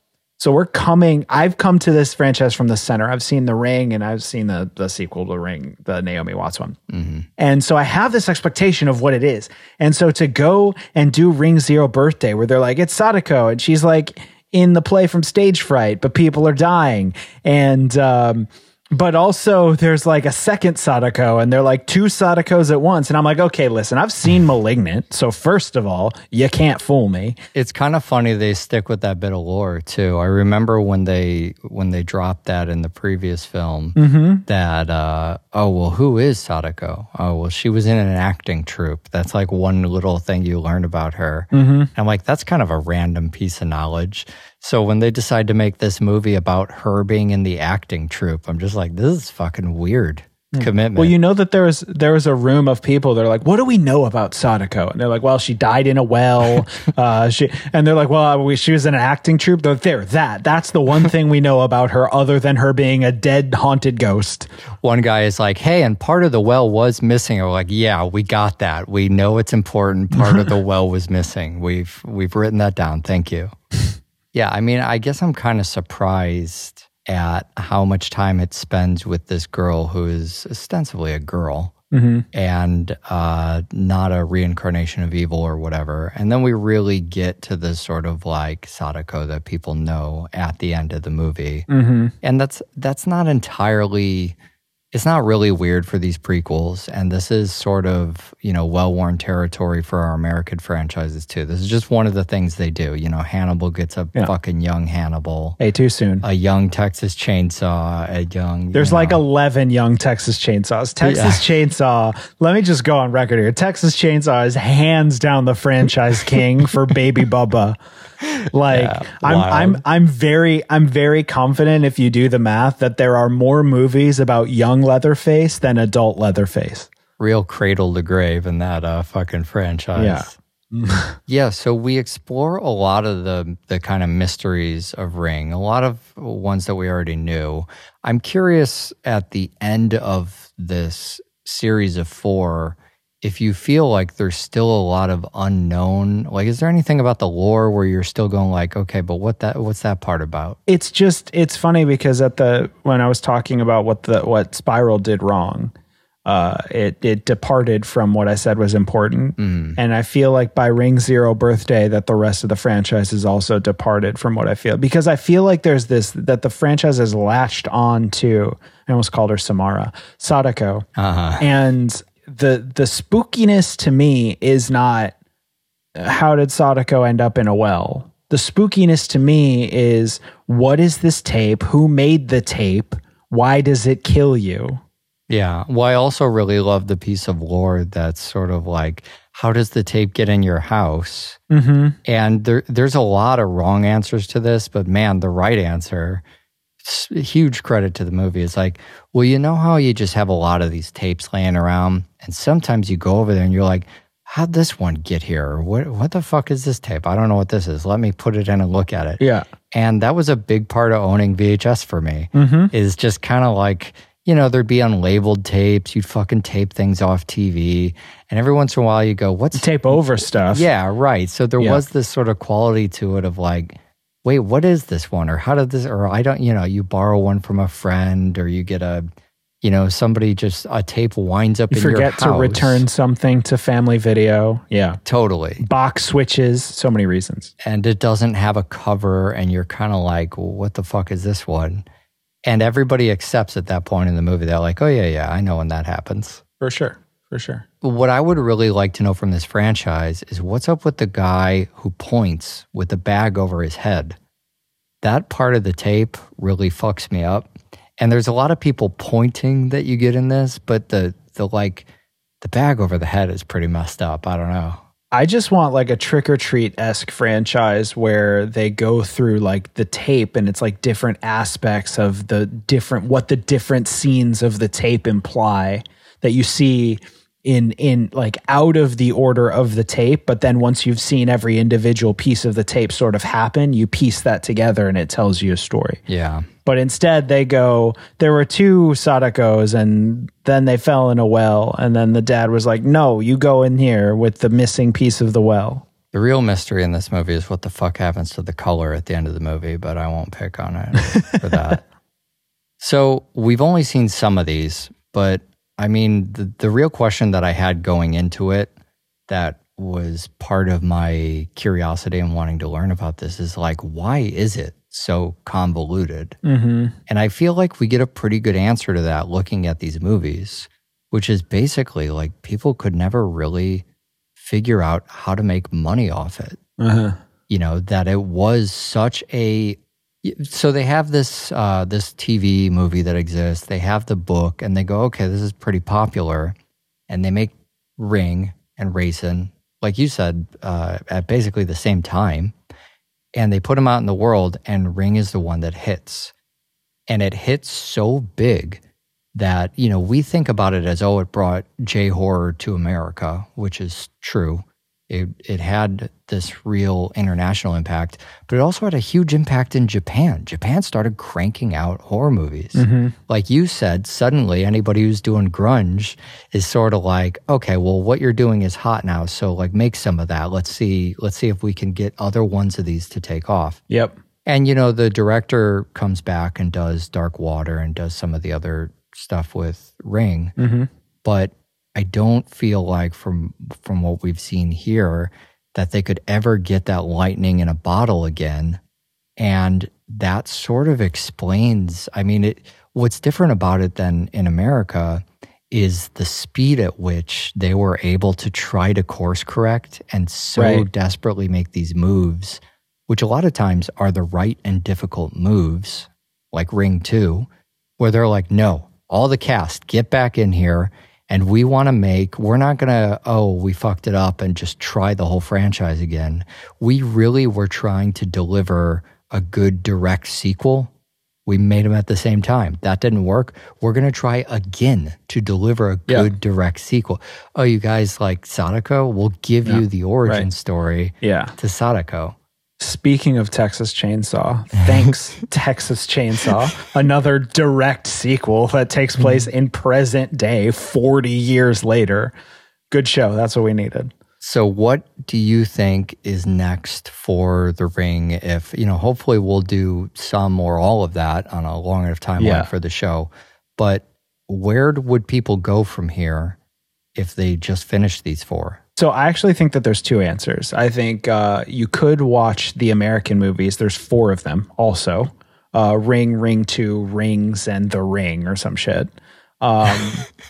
Speaker 6: So we're coming. I've come to this franchise from the center. I've seen The Ring, and I've seen the the sequel to The Ring, the Naomi Watts one. And so I have this expectation of what it is. And so to go and do Ring Zero Birthday, where they're like, it's Sadako, and she's like in the play from Stage Fright, but people are dying. And, um, but also there's like a second Sadako, and they're like two Sadakos at once. And I'm like, okay, listen, I've seen Malignant. So first of all, you can't fool me.
Speaker 5: It's kind of funny they stick with that bit of lore too. I remember when they when they dropped that in the previous film that uh oh well who is Sadako? Oh well she was in an acting troupe. That's like one little thing you learn about her. I'm like that's kind of a random piece of knowledge. So when they decide to make this movie about her being in the acting troupe, I'm just like this is fucking weird commitment.
Speaker 6: Well, you know that there was there was a room of people. They're like, "What do we know about Sadako?" And they're like, "Well, she died in a well." uh, she and they're like, "Well, we, she was in an acting troupe." They're there. That that's the one thing we know about her, other than her being a dead haunted ghost.
Speaker 5: one guy is like, "Hey, and part of the well was missing." We're like, "Yeah, we got that. We know it's important. Part of the well was missing. We've we've written that down. Thank you." yeah, I mean, I guess I'm kind of surprised at how much time it spends with this girl who is ostensibly a girl and uh, not a reincarnation of evil or whatever. And then we really get to this sort of like Sadako that people know at the end of the movie. And that's that's not entirely it's not really weird for these prequels and this is sort of you know well-worn territory for our american franchises too this is just one of the things they do you know hannibal gets a
Speaker 6: Yeah.
Speaker 5: fucking young hannibal
Speaker 6: Hey, too soon.
Speaker 5: a young texas chainsaw a young
Speaker 6: There's
Speaker 5: you
Speaker 6: like
Speaker 5: know,
Speaker 6: eleven young Texas chainsaws. Texas Chainsaw. Let me just go on record here. Texas Chainsaw is hands down the franchise king for Baby Bubba. Like
Speaker 5: Yeah,
Speaker 6: I'm. I'm I'm very I'm very confident if you do the math that there are more movies about young Leatherface than adult Leatherface.
Speaker 5: Real cradle to grave in that uh, fucking franchise.
Speaker 6: Yeah.
Speaker 5: yeah, so we explore a lot of the the kind of mysteries of Ring, a lot of ones that we already knew. I'm curious at the end of this series of 4 if you feel like there's still a lot of unknown. Like is there anything about the lore where you're still going like, okay, but what that what's that part about?
Speaker 6: It's just it's funny because at the when I was talking about what the what Spiral did wrong, uh, it it departed from what I said was important, and I feel like by Ring Zero birthday that the rest of the franchise has also departed from what I feel because I feel like there's this that the franchise has latched on to. I almost called her Samara Sadako,
Speaker 5: Uh-huh.
Speaker 6: and the the spookiness to me is not how did Sadako end up in a well? The spookiness to me is what is this tape? Who made the tape? Why does it kill you?
Speaker 5: Yeah. Well, I also really love the piece of lore that's sort of like, how does the tape get in your house?
Speaker 6: Mm-hmm.
Speaker 5: And there, there's a lot of wrong answers to this, but man, the right answer, huge credit to the movie. It's like, well, you know how you just have a lot of these tapes laying around, and sometimes you go over there and you're like, how'd this one get here? What, what the fuck is this tape? I don't know what this is. Let me put it in and look at it.
Speaker 6: Yeah.
Speaker 5: And that was a big part of owning VHS for me.
Speaker 6: Mm-hmm.
Speaker 5: Is just kind of like, you know, there'd be unlabeled tapes. You'd fucking tape things off TV. And every once in a while you go, what's
Speaker 6: Tape over stuff.
Speaker 5: Yeah, right. So there
Speaker 6: Yeah.
Speaker 5: was this sort of quality to it of like, wait, what is this one? Or how did this, or I don't, you know, you borrow one from a friend or you get a, you know, somebody just, a tape winds up
Speaker 6: You
Speaker 5: in your
Speaker 6: forget to return something to family video. Yeah.
Speaker 5: Totally.
Speaker 6: Box switches, so many reasons.
Speaker 5: and it doesn't have a cover and you're kind of like well, what the fuck is this one and everybody accepts at that point in the movie they're like oh yeah yeah i know when that happens
Speaker 6: For sure. For sure.
Speaker 5: What i would really like to know from this franchise is what's up with the guy who points with the bag over his head. That part of the tape really fucks me up. And there's a lot of people pointing that you get in this but the the like the bag over the head is pretty messed up. I don't know.
Speaker 6: I just want like a trick or treat esque franchise where they go through like the tape and it's like different aspects of the different what the different scenes of the tape imply that you see in in like out of the order of the tape but then once you've seen every individual piece of the tape sort of happen you piece that together and it tells you a story.
Speaker 5: Yeah.
Speaker 6: But instead they go there were two sadakos and then they fell in a well. And then the dad was like no you go in here with the missing piece of the well.
Speaker 5: The real mystery in this movie is what the fuck happens to the color at the end of the movie, but I won't pick on it for that. So we've only seen some of these, but I mean, the, the real question that I had going into it that was part of my curiosity and wanting to learn about this is like, why is it so convoluted?
Speaker 6: mm-hmm.
Speaker 5: And I feel like we get a pretty good answer to that looking at these movies, which is basically like people could never really figure out how to make money off it.
Speaker 6: uh-huh.
Speaker 5: You know, that it was such a so they have this uh this TV movie that exists. They have the book and they go, "Okay, this is pretty popular." And they make Ring and Rasen, like you said, uh at basically the same time. And they put them out in the world and Ring is the one that hits and it hits so big that you know we think about it as oh it brought J horror to America, which is true. It it had this real international impact, but it also had a huge impact in Japan. Japan started cranking out horror movies. Like you said, suddenly anybody who's doing grunge is sort of like, okay, well what you're doing is hot now, so like make some of that. Let's see let's see if we can get other ones of these to take off.
Speaker 6: yep
Speaker 5: And you know, the director comes back and does Dark Water and does some of the other stuff with Ring.
Speaker 6: mm-hmm.
Speaker 5: But I don't feel like from from what we've seen here that they could ever get that lightning in a bottle again. And that sort of explains, I mean, it what's different about it than in America is the speed at which they were able to try to course correct and so
Speaker 6: Right.
Speaker 5: desperately make these moves, which a lot of times are the right and difficult moves, like Ring 2, where they're like, no, all the cast, get back in here And we want to make, we're not going to, oh, we fucked it up and just try the whole franchise again. We really were trying to deliver a good direct sequel. We made them at the same time. That didn't work. We're going to try again to deliver a
Speaker 6: Yeah.
Speaker 5: good direct sequel. Oh, you guys like Sadako? We'll give you the origin
Speaker 6: Right.
Speaker 5: story
Speaker 6: Yeah.
Speaker 5: to Sadako.
Speaker 6: Speaking of Texas Chainsaw, thanks Texas Chainsaw, another direct sequel that takes mm-hmm. place in present day 40 years later. Good show. That's what we needed.
Speaker 5: So, what do you think is next for the ring? If you know, hopefully, we'll do some or all of that on a long enough timeline
Speaker 6: Yeah.
Speaker 5: for the show. But where would people go from here if they just finished these four?
Speaker 6: So I actually think that there's two answers. I think uh, you could watch the American movies. There's four of them also. Uh, Ring, Ring Two, Rings, and The Ring, or some shit. Um,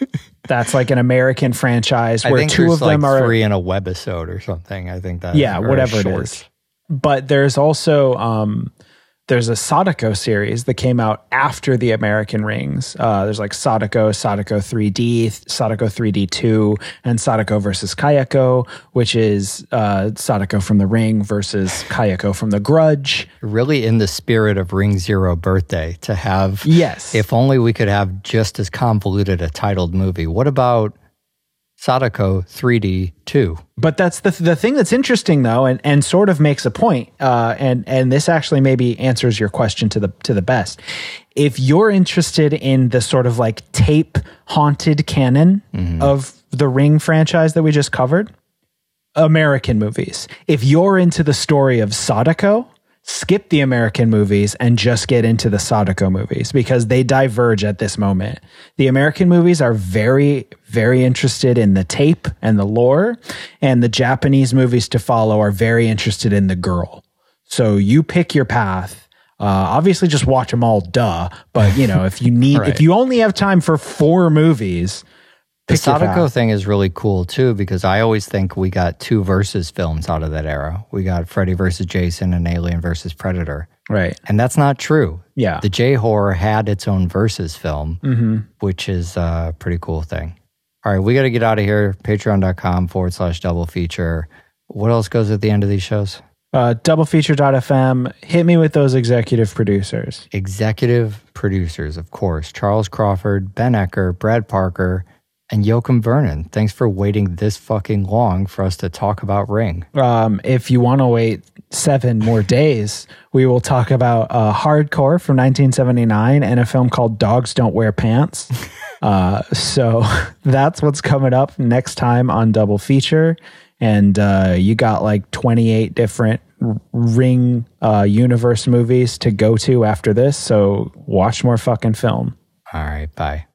Speaker 6: that's like an American franchise
Speaker 5: I
Speaker 6: where
Speaker 5: think
Speaker 6: two
Speaker 5: there's
Speaker 6: of them are
Speaker 5: three in a webisode or something. I think that
Speaker 6: yeah, whatever it is. But there's also um, there's a Sadako series that came out after the American Rings. Uh, there's like Sadako, Sadako 3D, Sadako 3D 2, and Sadako versus Kayako, which is uh, Sadako from the Ring versus Kayako from the Grudge.
Speaker 5: Really, in the spirit of Ring Zero Birthday, to have
Speaker 6: Yes.
Speaker 5: if only we could have just as convoluted a titled movie. What about Sadako 3D 2?
Speaker 6: But that's the the thing that's interesting though, and, and sort of makes a point. Uh, and and this actually maybe answers your question to the to the best. If you're interested in the sort of like tape haunted canon of the Ring franchise that we just covered, American movies. If you're into the story of Sadako, skip the American movies and just get into the Sadako movies because they diverge at this moment. The American movies are very, very interested in the tape and the lore, and the Japanese movies to follow are very interested in the girl. So you pick your path. Uh, obviously, just watch them all, duh. But you know, if you need,
Speaker 5: Right.
Speaker 6: if you only have time for four movies,
Speaker 5: The Sadako thing is really cool too because I always think we got two versus films out of that era. We got Freddy versus Jason and Alien versus Predator.
Speaker 6: right?
Speaker 5: And that's not true.
Speaker 6: Yeah.
Speaker 5: The J horror had its own versus film,
Speaker 6: Mm-hmm.
Speaker 5: which is a pretty cool thing. All right, we got to get out of here. Patreon.com forward slash double feature. What else goes at the end of these shows?
Speaker 6: uh, doublefeature.fm. Hit me with those executive producers.
Speaker 5: Executive producers, of course, Charles Crawford, Ben Ecker, Brad Parker, and Joachim Vernon. Thanks for waiting this fucking long for us to talk about Ring.
Speaker 6: Um, if you want to wait seven more days, we will talk about uh, Hardcore from 1979 and a film called Dogs Don't Wear Pants. uh, so that's what's coming up next time on Double Feature. And uh, you got like 28 different Ring uh, universe movies to go to after this. So watch more fucking film.
Speaker 5: All right, bye.